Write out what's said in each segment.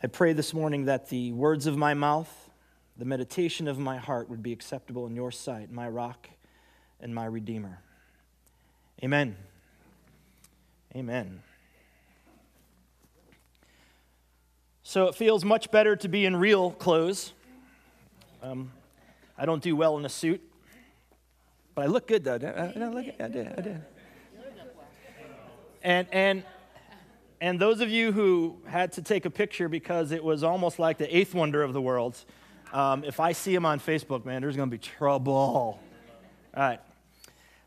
I pray this morning that the words of my mouth, the meditation of my heart would be acceptable in your sight, my rock and my redeemer. Amen. Amen. So it feels much better to be in real clothes. Um, I don't do well in a suit, but I look good though. I, I, look, I did. I did. And and and those of you who had to take a picture because it was almost like the eighth wonder of the world, um, if I see him on Facebook, man, there's going to be trouble. All right.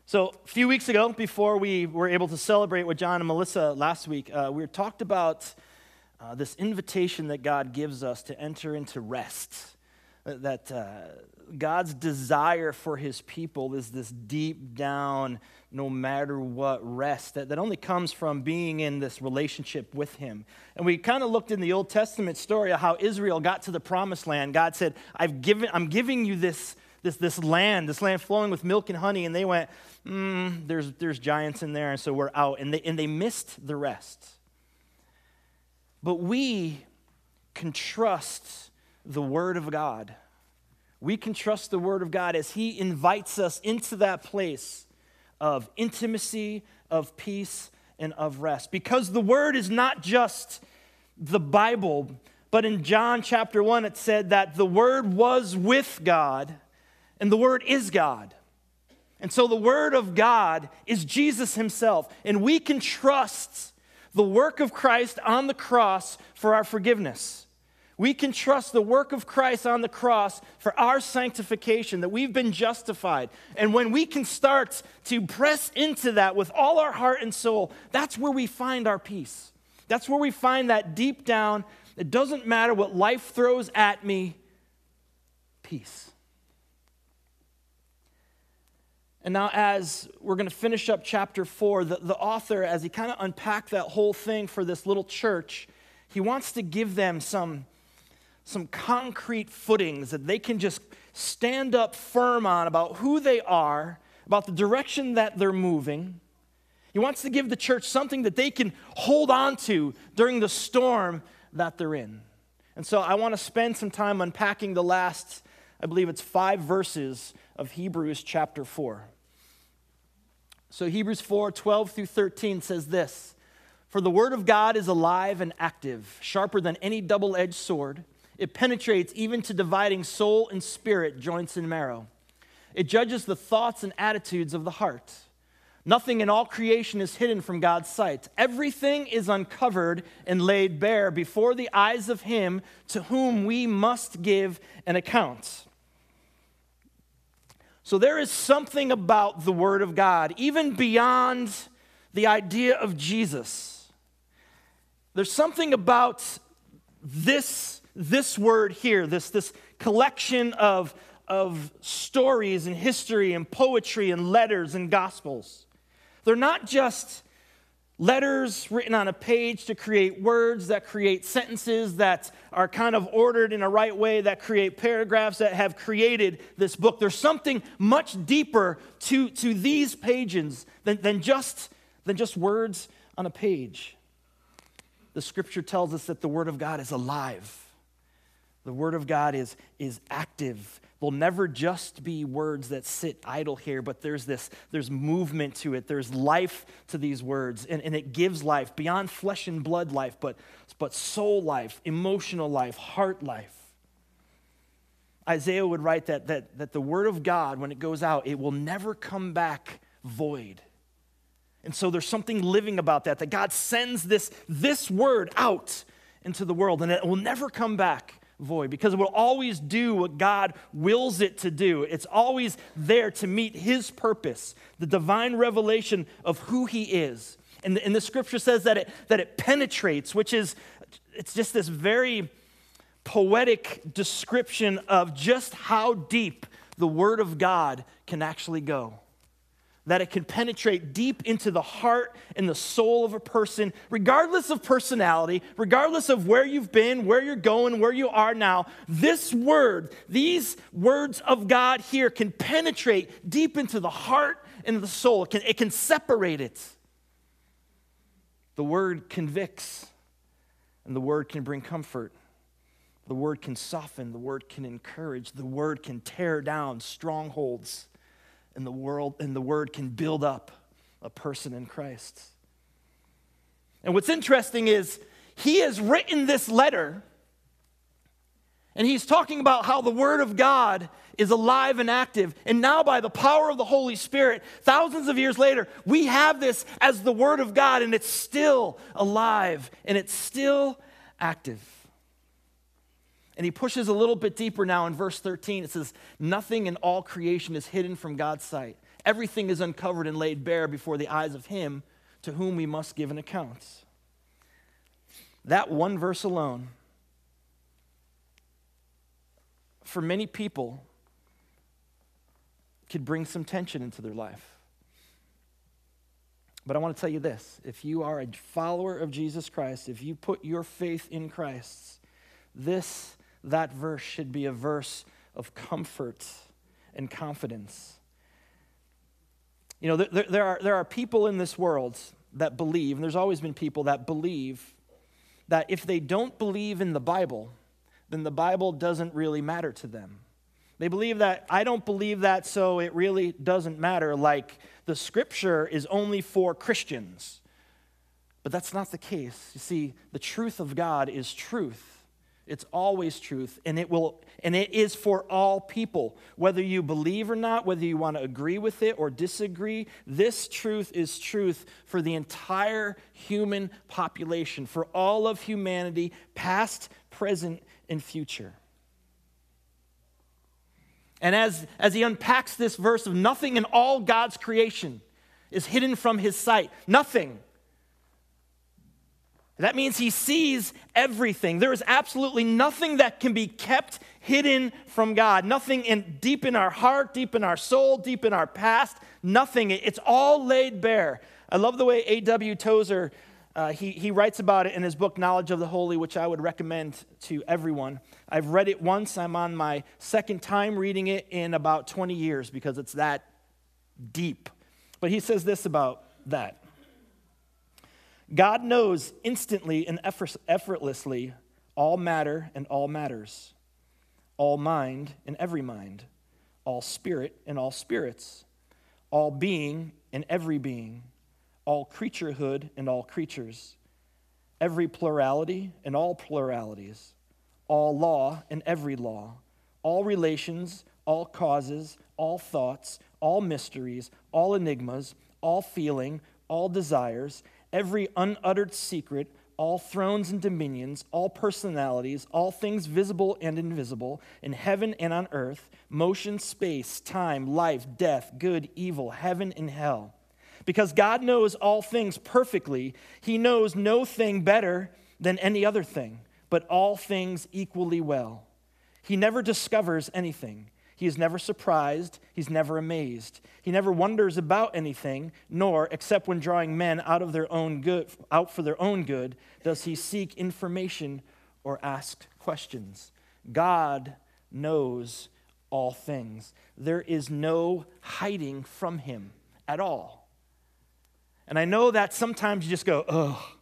So, a few weeks ago, before we were able to celebrate with John and Melissa last week, uh, we talked about uh, this invitation that God gives us to enter into rest. That uh, God's desire for his people is this deep down, no matter what rest that, that only comes from being in this relationship with him. And we kind of looked in the Old Testament story of how Israel got to the promised land. God said, I've given, I'm giving you this, this, this land, this land flowing with milk and honey. And they went, mm, there's, there's giants in there, and so we're out. And they, and they missed the rest. But we can trust the Word of God. We can trust the Word of God as He invites us into that place of intimacy, of peace, and of rest. Because the word is not just the Bible, but in John chapter 1, it said that the word was with God, and the word is God. And so the word of God is Jesus himself, and we can trust the work of Christ on the cross for our forgiveness. We can trust the work of Christ on the cross for our sanctification, that we've been justified. And when we can start to press into that with all our heart and soul, that's where we find our peace. That's where we find that deep down, it doesn't matter what life throws at me, peace. And now, as we're going to finish up chapter four, the, the author, as he kind of unpacked that whole thing for this little church, he wants to give them some some concrete footings that they can just stand up firm on about who they are, about the direction that they're moving. He wants to give the church something that they can hold on to during the storm that they're in. And so I want to spend some time unpacking the last, I believe it's five verses of Hebrews chapter 4. So Hebrews 4 12 through 13 says this For the word of God is alive and active, sharper than any double edged sword it penetrates even to dividing soul and spirit, joints and marrow. It judges the thoughts and attitudes of the heart. Nothing in all creation is hidden from God's sight. Everything is uncovered and laid bare before the eyes of Him to whom we must give an account. So there is something about the Word of God, even beyond the idea of Jesus. There's something about this this word here, this, this collection of, of stories and history and poetry and letters and gospels. They're not just letters written on a page to create words that create sentences that are kind of ordered in a right way, that create paragraphs that have created this book. There's something much deeper to, to these pages than, than, just, than just words on a page. The scripture tells us that the Word of God is alive. The Word of God is, is active. They'll never just be words that sit idle here, but there's this, there's movement to it. There's life to these words, and, and it gives life beyond flesh and blood life, but, but soul life, emotional life, heart life. Isaiah would write that, that, that the Word of God, when it goes out, it will never come back void. And so there's something living about that, that God sends this, this word out into the world, and it will never come back void because it will always do what God wills it to do. It's always there to meet His purpose, the divine revelation of who He is. And the, and the scripture says that it, that it penetrates, which is, it's just this very poetic description of just how deep the Word of God can actually go that it can penetrate deep into the heart and the soul of a person, regardless of personality, regardless of where you've been, where you're going, where you are now. This word, these words of God here can penetrate deep into the heart and the soul. It can, it can separate it. The word convicts, and the word can bring comfort, The word can soften, the word can encourage, the word can tear down strongholds, and the world and the word can build up a person in Christ. And what's interesting is he has written this letter and he's talking about how the Word of God is alive and active. And now, by the power of the Holy Spirit, thousands of years later, we have this as the Word of God, and it's still alive and it's still active. And he pushes a little bit deeper now in verse 13. It says, Nothing in all creation is hidden from God's sight. Everything is uncovered and laid bare before the eyes of Him to whom we must give an account. That one verse alone for many people, could bring some tension into their life. But I want to tell you this if you are a follower of Jesus Christ, if you put your faith in Christ, this, that verse should be a verse of comfort and confidence. You know, there, there, are, there are people in this world that believe, and there's always been people that believe that if they don't believe in the Bible, then the Bible doesn't really matter to them. They believe that I don't believe that, so it really doesn't matter, like the scripture is only for Christians. But that's not the case. You see, the truth of God is truth. It's always truth, and it will and it is for all people. Whether you believe or not, whether you want to agree with it or disagree, this truth is truth for the entire human population, for all of humanity, past, present, and future. And as, as he unpacks this verse of nothing in all God's creation is hidden from his sight, nothing. That means he sees everything. There is absolutely nothing that can be kept hidden from God. Nothing in, deep in our heart, deep in our soul, deep in our past. Nothing. It's all laid bare. I love the way A.W. Tozer uh, he, he writes about it in his book, Knowledge of the Holy, which I would recommend to everyone. I've read it once. I'm on my second time reading it in about 20 years because it's that deep. But he says this about that God knows instantly and effortlessly all matter and all matters, all mind and every mind, all spirit and all spirits, all being and every being all creaturehood and all creatures, every plurality and all pluralities, all law and every law, all relations, all causes, all thoughts, all mysteries, all enigmas, all feeling, all desires, every unuttered secret, all thrones and dominions, all personalities, all things visible and invisible, in heaven and on earth, motion, space, time, life, death, good, evil, heaven and hell because God knows all things perfectly, He knows no thing better than any other thing, but all things equally well. He never discovers anything. He is never surprised. He's never amazed. He never wonders about anything, nor, except when drawing men out of their own good, out for their own good, does he seek information or ask questions. God knows all things. There is no hiding from him at all. And I know that sometimes you just go, oh,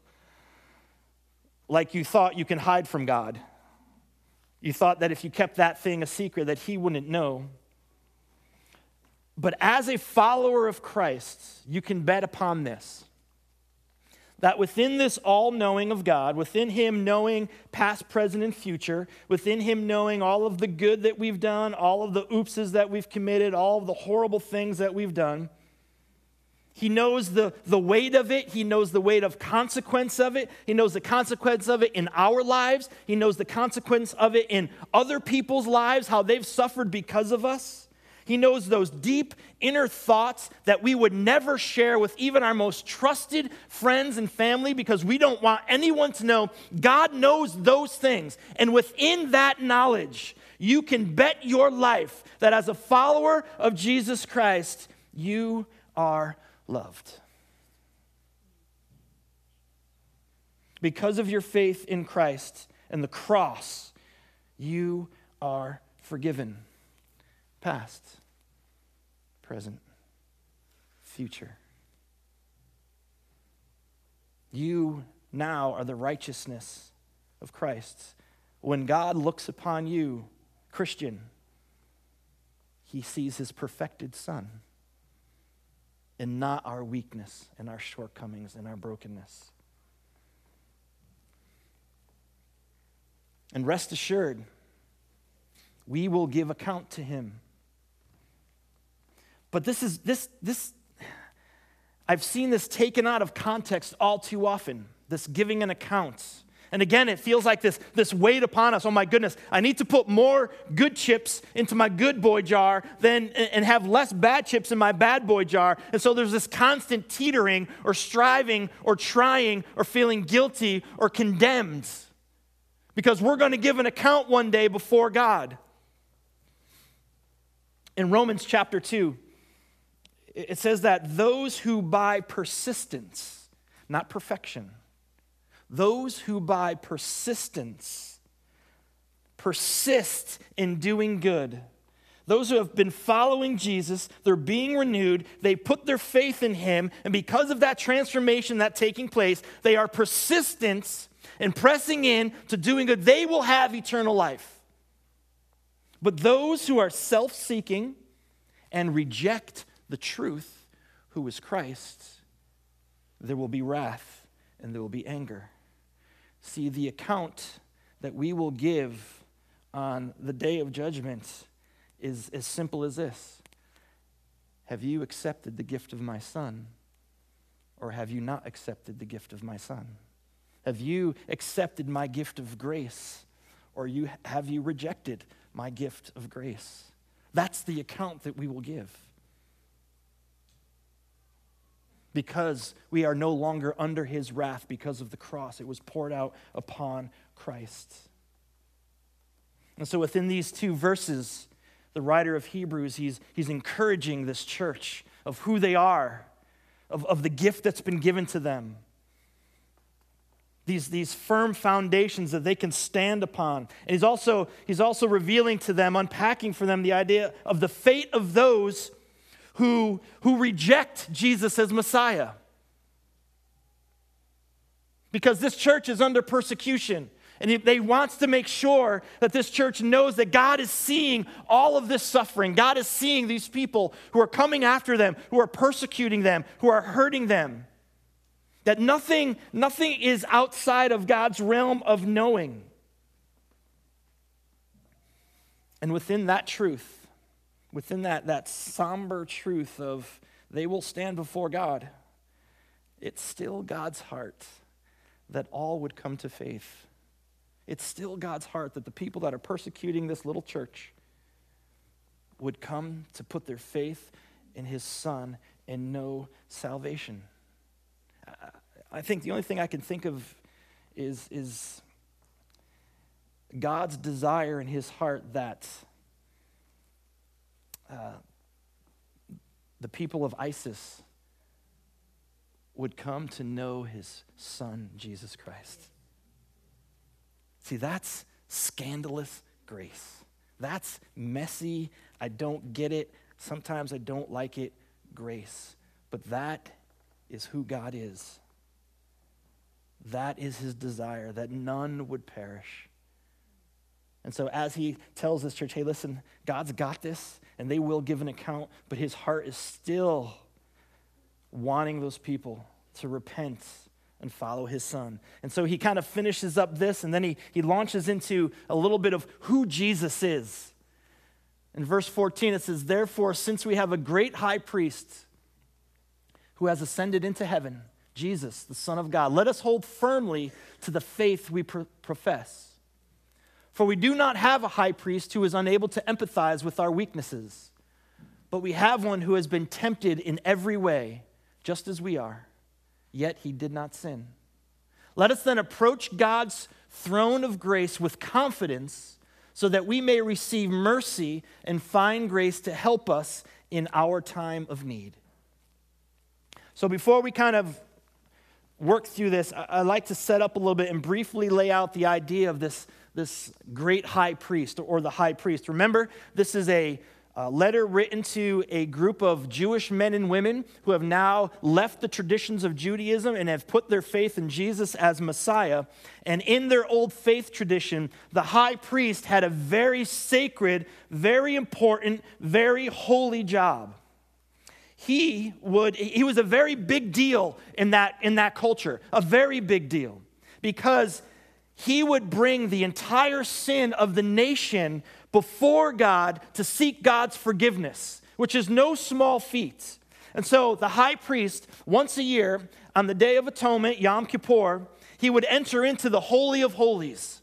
like you thought you can hide from God. You thought that if you kept that thing a secret, that He wouldn't know. But as a follower of Christ, you can bet upon this that within this all knowing of God, within Him knowing past, present, and future, within Him knowing all of the good that we've done, all of the oopses that we've committed, all of the horrible things that we've done, he knows the, the weight of it. He knows the weight of consequence of it. He knows the consequence of it in our lives. He knows the consequence of it in other people's lives, how they've suffered because of us. He knows those deep inner thoughts that we would never share with even our most trusted friends and family because we don't want anyone to know. God knows those things. And within that knowledge, you can bet your life that as a follower of Jesus Christ, you are loved. Because of your faith in Christ and the cross, you are forgiven. Past, present, future. You now are the righteousness of Christ. when God looks upon you, Christian, he sees his perfected Son and not our weakness and our shortcomings and our brokenness. And rest assured, we will give account to him. But this is this this I've seen this taken out of context all too often, this giving an account. And again, it feels like this, this weight upon us. Oh my goodness, I need to put more good chips into my good boy jar than, and have less bad chips in my bad boy jar. And so there's this constant teetering or striving or trying or feeling guilty or condemned because we're going to give an account one day before God. In Romans chapter 2, it says that those who by persistence, not perfection, those who by persistence persist in doing good, those who have been following Jesus, they're being renewed, they put their faith in Him, and because of that transformation that taking place, they are persistent in pressing in to doing good, they will have eternal life. But those who are self seeking and reject the truth, who is Christ, there will be wrath and there will be anger. See, the account that we will give on the day of judgment is as simple as this Have you accepted the gift of my son, or have you not accepted the gift of my son? Have you accepted my gift of grace, or you, have you rejected my gift of grace? That's the account that we will give because we are no longer under his wrath because of the cross. It was poured out upon Christ. And so, within these two verses, the writer of Hebrews, he's, he's encouraging this church of who they are, of, of the gift that's been given to them. These, these firm foundations that they can stand upon. And he's also, he's also revealing to them, unpacking for them the idea of the fate of those who, who reject Jesus as Messiah. Because this church is under persecution. And they wants to make sure that this church knows that God is seeing all of this suffering. God is seeing these people who are coming after them, who are persecuting them, who are hurting them. That nothing, nothing is outside of God's realm of knowing. And within that truth, within that, that somber truth of they will stand before God, it's still God's heart that all would come to faith. It's still God's heart that the people that are persecuting this little church would come to put their faith in his son and know salvation. I think the only thing I can think of is, is God's desire in his heart that the people of ISIS would come to know his son, Jesus Christ. See, that's scandalous grace. That's messy. I don't get it. Sometimes I don't like it. Grace. But that is who God is. That is his desire, that none would perish. And so, as he tells this church, hey, listen, God's got this, and they will give an account, but his heart is still wanting those people to repent and follow his son. And so he kind of finishes up this, and then he, he launches into a little bit of who Jesus is. In verse 14, it says, Therefore, since we have a great high priest who has ascended into heaven, Jesus, the Son of God, let us hold firmly to the faith we pro- profess. For we do not have a high priest who is unable to empathize with our weaknesses, but we have one who has been tempted in every way, just as we are, yet he did not sin. Let us then approach God's throne of grace with confidence so that we may receive mercy and find grace to help us in our time of need. So, before we kind of work through this, I'd like to set up a little bit and briefly lay out the idea of this this great high priest or the high priest. Remember, this is a, letter written to a group of Jewish men and women who have now left the traditions of Judaism and have put their faith in Jesus as Messiah. And in their old faith tradition, the high priest had a very sacred, very important, very holy job. He would he was a very big deal in that in that culture, a very big deal because he would bring the entire sin of the nation before God to seek God's forgiveness, which is no small feat. And so the high priest, once a year, on the Day of Atonement, Yom Kippur, he would enter into the Holy of Holies,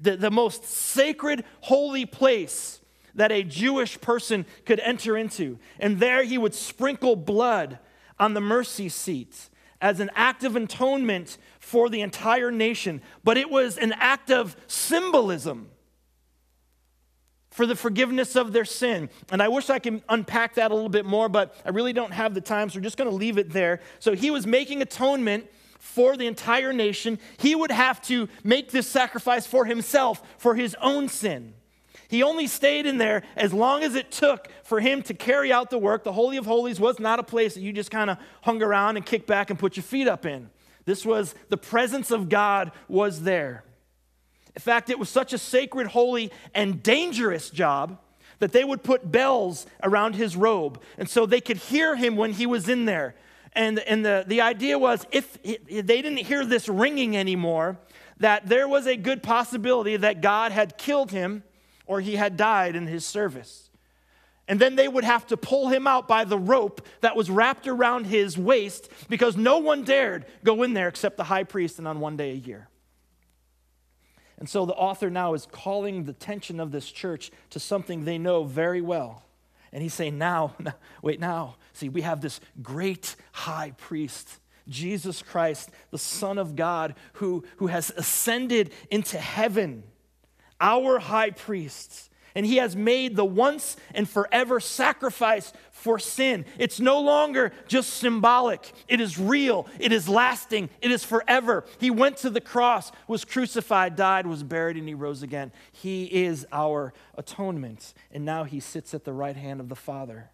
the, the most sacred, holy place that a Jewish person could enter into. And there he would sprinkle blood on the mercy seat as an act of atonement for the entire nation. But it was an act of symbolism for the forgiveness of their sin. And I wish I could unpack that a little bit more, but I really don't have the time, so we're just going to leave it there. So he was making atonement for the entire nation. He would have to make this sacrifice for himself, for his own sin. He only stayed in there as long as it took for him to carry out the work. The Holy of Holies was not a place that you just kind of hung around and kicked back and put your feet up in. This was the presence of God was there. In fact, it was such a sacred, holy, and dangerous job that they would put bells around his robe. And so they could hear him when he was in there. And, and the, the idea was if they didn't hear this ringing anymore, that there was a good possibility that God had killed him or he had died in his service. And then they would have to pull him out by the rope that was wrapped around his waist because no one dared go in there except the high priest and on one day a year. And so the author now is calling the attention of this church to something they know very well. And he's saying, now, wait, now, see, we have this great high priest, Jesus Christ, the Son of God, who, who has ascended into heaven, our high priest and he has made the once and forever sacrifice for sin. It's no longer just symbolic, it is real, it is lasting, it is forever. He went to the cross, was crucified, died, was buried, and he rose again. He is our atonement, and now he sits at the right hand of the Father.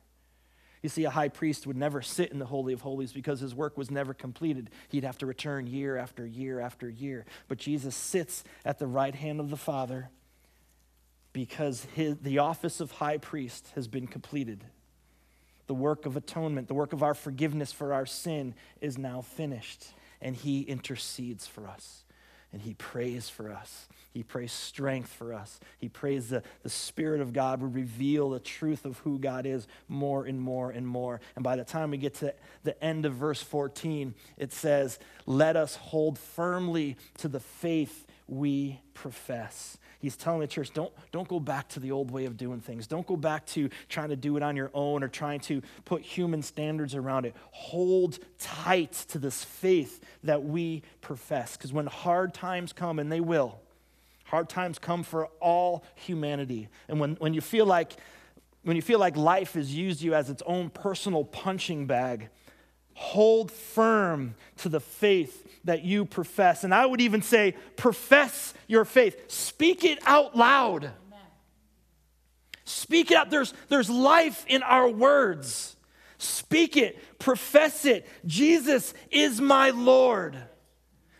You see, a high priest would never sit in the Holy of Holies because his work was never completed. He'd have to return year after year after year. But Jesus sits at the right hand of the Father because his, the office of high priest has been completed. The work of atonement, the work of our forgiveness for our sin is now finished. And he intercedes for us. And he prays for us. He prays strength for us. He prays that the Spirit of God would reveal the truth of who God is more and more and more. And by the time we get to the end of verse 14, it says, Let us hold firmly to the faith we profess. He's telling the church, don't, don't go back to the old way of doing things. Don't go back to trying to do it on your own or trying to put human standards around it. Hold tight to this faith that we profess. Because when hard times come, and they will, hard times come for all humanity. And when, when you feel like when you feel like life has used you as its own personal punching bag, hold firm to the faith that you profess. And I would even say, profess your faith. Speak it out loud. Speak it out. There's, there's life in our words. Speak it, profess it. Jesus is my Lord.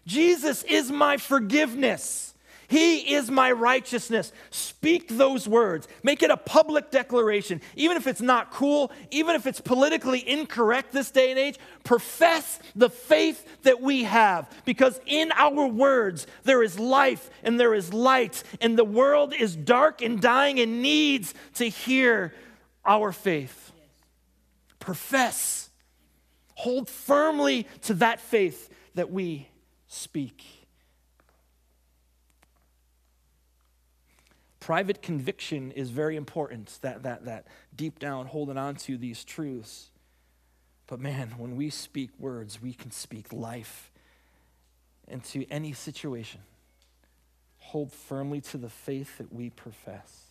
Jesus is my forgiveness. He is my righteousness. Speak those words. Make it a public declaration. Even if it's not cool, even if it's politically incorrect this day and age, profess the faith that we have. Because in our words, there is life and there is light, and the world is dark and dying and needs to hear our faith. Profess. Hold firmly to that faith that we speak. Private conviction is very important, that, that, that deep down holding on to these truths. But man, when we speak words, we can speak life into any situation. Hold firmly to the faith that we profess.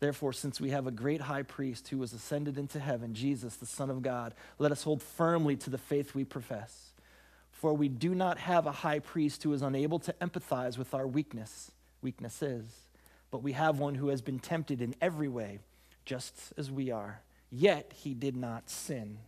Therefore, since we have a great high priest who was ascended into heaven, Jesus, the Son of God, let us hold firmly to the faith we profess. For we do not have a high priest who is unable to empathize with our weakness weaknesses, but we have one who has been tempted in every way, just as we are. Yet he did not sin.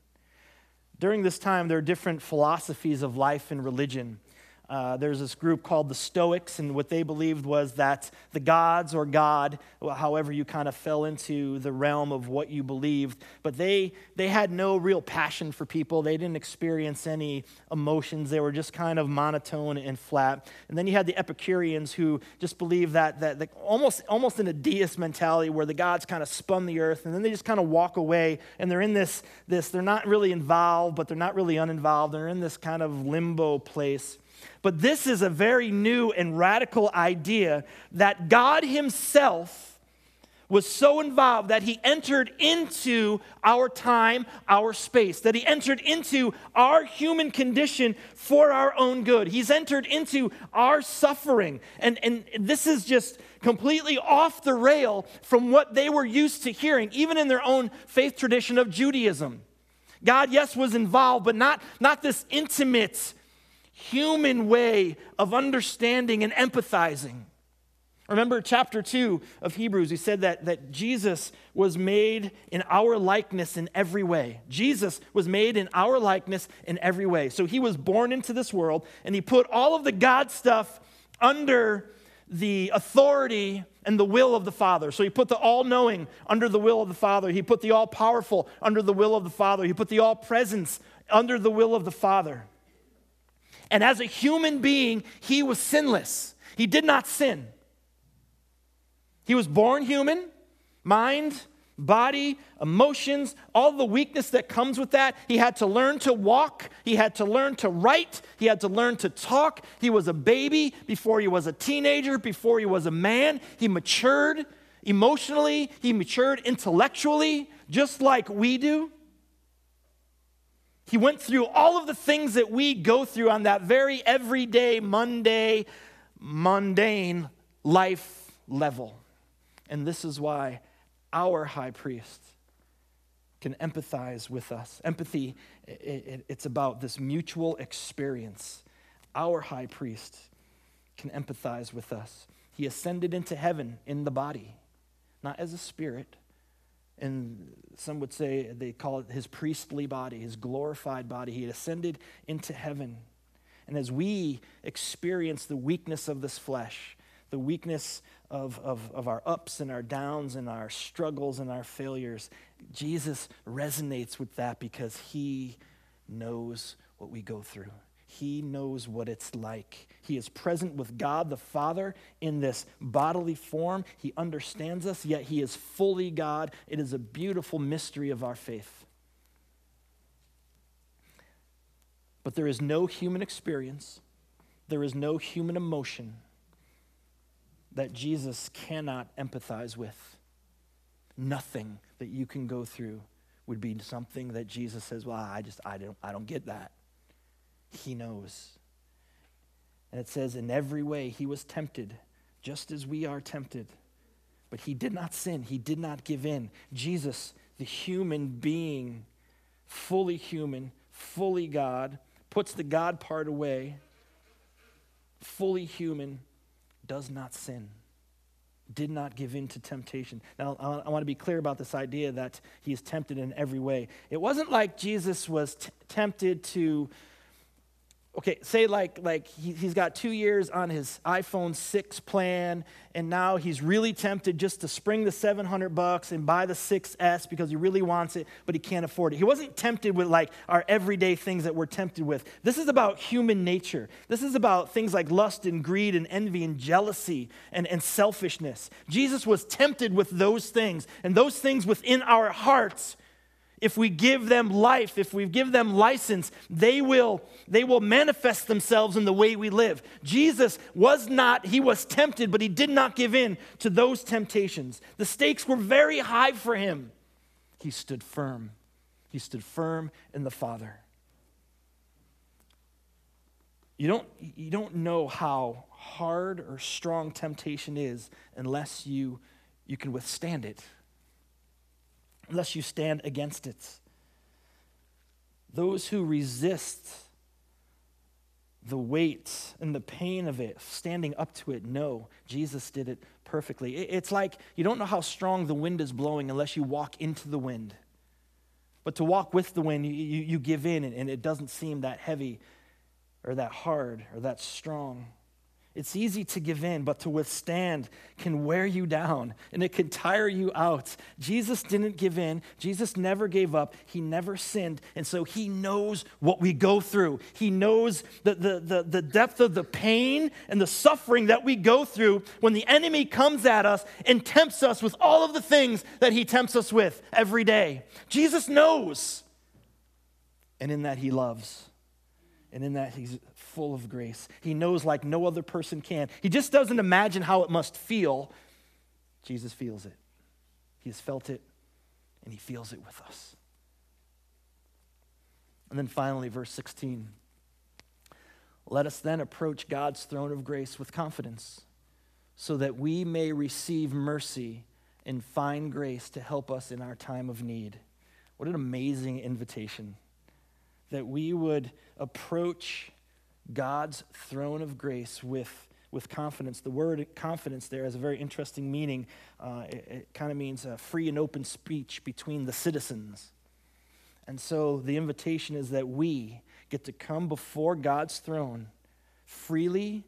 During this time, there are different philosophies of life and religion. Uh, there's this group called the Stoics, and what they believed was that the gods or God, however you kind of fell into the realm of what you believed, but they, they had no real passion for people. They didn't experience any emotions. They were just kind of monotone and flat. And then you had the Epicureans who just believed that, that, that almost, almost in a deist mentality where the gods kind of spun the earth, and then they just kind of walk away, and they're in this, this they're not really involved, but they're not really uninvolved. They're in this kind of limbo place. But this is a very new and radical idea that God Himself was so involved that He entered into our time, our space, that He entered into our human condition for our own good. He's entered into our suffering. And, and this is just completely off the rail from what they were used to hearing, even in their own faith tradition of Judaism. God, yes, was involved, but not, not this intimate human way of understanding and empathizing. Remember chapter 2 of Hebrews, he said that, that Jesus was made in our likeness in every way. Jesus was made in our likeness in every way. So he was born into this world and he put all of the God stuff under the authority and the will of the Father. So he put the all knowing under the will of the Father. He put the all powerful under the will of the Father. He put the all presence under the will of the Father. And as a human being, he was sinless. He did not sin. He was born human, mind, body, emotions, all the weakness that comes with that. He had to learn to walk. He had to learn to write. He had to learn to talk. He was a baby before he was a teenager, before he was a man. He matured emotionally, he matured intellectually, just like we do. He went through all of the things that we go through on that very everyday, Monday, mundane life level. And this is why our high priest can empathize with us. Empathy, it's about this mutual experience. Our high priest can empathize with us. He ascended into heaven in the body, not as a spirit, and some would say they call it his priestly body, his glorified body. He ascended into heaven. And as we experience the weakness of this flesh, the weakness of, of, of our ups and our downs and our struggles and our failures, Jesus resonates with that because he knows what we go through. He knows what it's like. He is present with God the Father in this bodily form. He understands us, yet He is fully God. It is a beautiful mystery of our faith. But there is no human experience, there is no human emotion that Jesus cannot empathize with. Nothing that you can go through would be something that Jesus says, Well, I just, I don't, I don't get that. He knows. And it says, In every way he was tempted, just as we are tempted. But he did not sin, he did not give in. Jesus, the human being, fully human, fully God, puts the God part away, fully human, does not sin did not give in to temptation. Now, I want to be clear about this idea that he is tempted in every way. It wasn't like Jesus was t- tempted to okay say like like he, has got two years on his iphone 6 plan and now he's really tempted just to spring the 700 bucks and buy the 6s because he really wants it but he can't afford it. He wasn't tempted with like our everyday things that we're tempted with. This is about human nature. This is about things like lust and greed and envy and jealousy and, and selfishness. Jesus was tempted with those things and those things within our hearts if we give them life, if we give them license, they will, they will manifest themselves in the way we live. Jesus was not, he was tempted, but he did not give in to those temptations. The stakes were very high for him. He stood firm. He stood firm in the Father. You don't, you don't know how hard or strong temptation is unless you, you can withstand it unless you stand against it. Those who resist the weight and the pain of it, standing up to it. No, Jesus did it perfectly. It's like you don't know how strong the wind is blowing unless you walk into the wind. But to walk with the wind, you, you, you give in and it doesn't seem that heavy or that hard or that strong. It's easy to give in, but to withstand can wear you down and it can tire you out. Jesus didn't give in. Jesus never gave up. He never sinned. And so he knows what we go through. He knows the, the, the, the depth of the pain and the suffering that we go through when the enemy comes at us and tempts us with all of the things that he tempts us with every day. Jesus knows. And in that, he loves. And in that, he's full of grace. He knows like no other person can. He just doesn't imagine how it must feel. Jesus feels it. He has felt it, and he feels it with us. And then finally, verse 16. Let us then approach God's throne of grace with confidence, so that we may receive mercy and find grace to help us in our time of need. What an amazing invitation that we would approach God's throne of grace with, with confidence. The word confidence there has a very interesting meaning. Uh, it, it kind of means free and open speech between the citizens. And so the invitation is that we get to come before God's throne freely,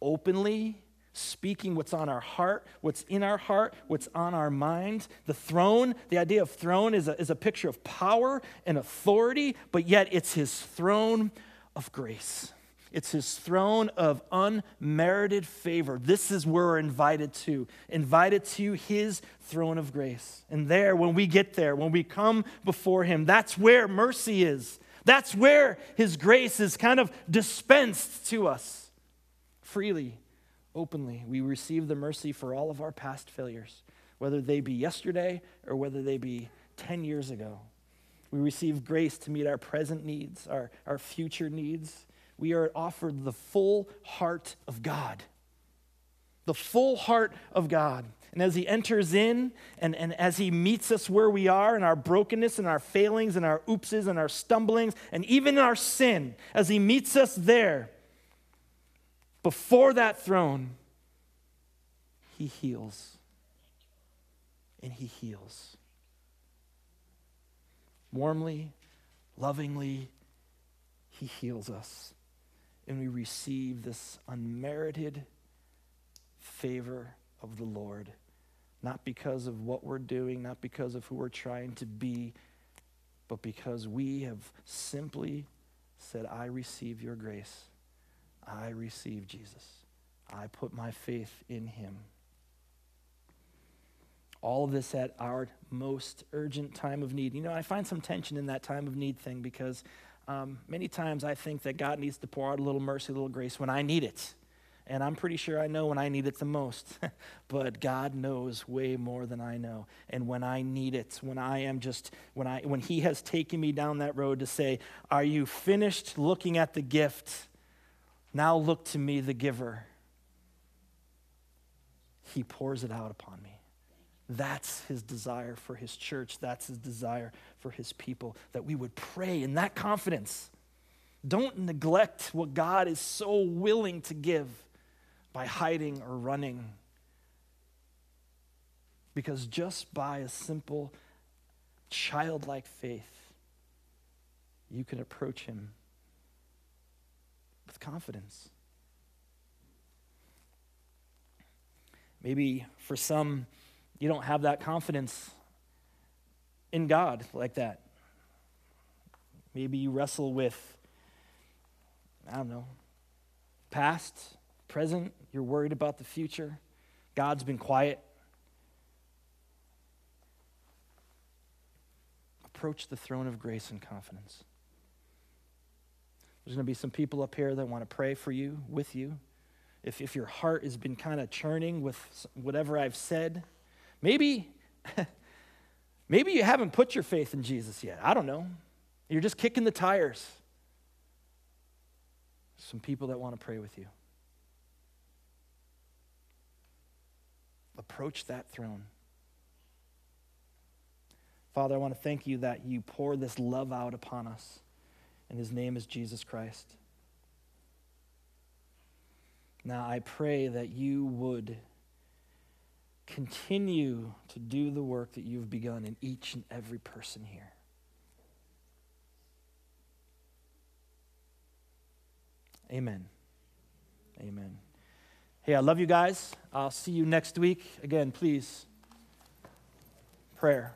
openly, speaking what's on our heart, what's in our heart, what's on our mind. The throne, the idea of throne is a, is a picture of power and authority, but yet it's his throne of grace. It's his throne of unmerited favor. This is where we're invited to, invited to his throne of grace. And there, when we get there, when we come before him, that's where mercy is. That's where his grace is kind of dispensed to us freely, openly. We receive the mercy for all of our past failures, whether they be yesterday or whether they be 10 years ago. We receive grace to meet our present needs, our, our future needs we are offered the full heart of God. The full heart of God. And as He enters in and, and as He meets us where we are in our brokenness and our failings and our oopses and our stumblings and even our sin, as He meets us there, before that throne, He heals. And He heals. Warmly, lovingly, He heals us and we receive this unmerited favor of the Lord. Not because of what we're doing, not because of who we're trying to be, but because we have simply said, I receive your grace. I receive Jesus. I put my faith in him. All of this at our most urgent time of need. You know, I find some tension in that time of need thing because um, many times I think that God needs to pour out a little mercy, a little grace when I need it. And I'm pretty sure I know when I need it the most. but God knows way more than I know. And when I need it, when I am just, when, I, when He has taken me down that road to say, Are you finished looking at the gift? Now look to me, the giver. He pours it out upon me. That's his desire for his church. That's his desire for his people, that we would pray in that confidence. Don't neglect what God is so willing to give by hiding or running. Because just by a simple childlike faith, you can approach him with confidence. Maybe for some, you don't have that confidence in God like that. Maybe you wrestle with, I don't know, past, present, you're worried about the future. God's been quiet. Approach the throne of grace in confidence. There's going to be some people up here that want to pray for you, with you. If, if your heart has been kind of churning with whatever I've said, Maybe, maybe you haven't put your faith in Jesus yet. I don't know. You're just kicking the tires. Some people that want to pray with you. Approach that throne. Father, I want to thank you that you pour this love out upon us, and his name is Jesus Christ. Now I pray that you would continue to do the work that you've begun in each and every person here. Amen. Amen. Hey, I love you guys. I'll see you next week. Again, please, prayer.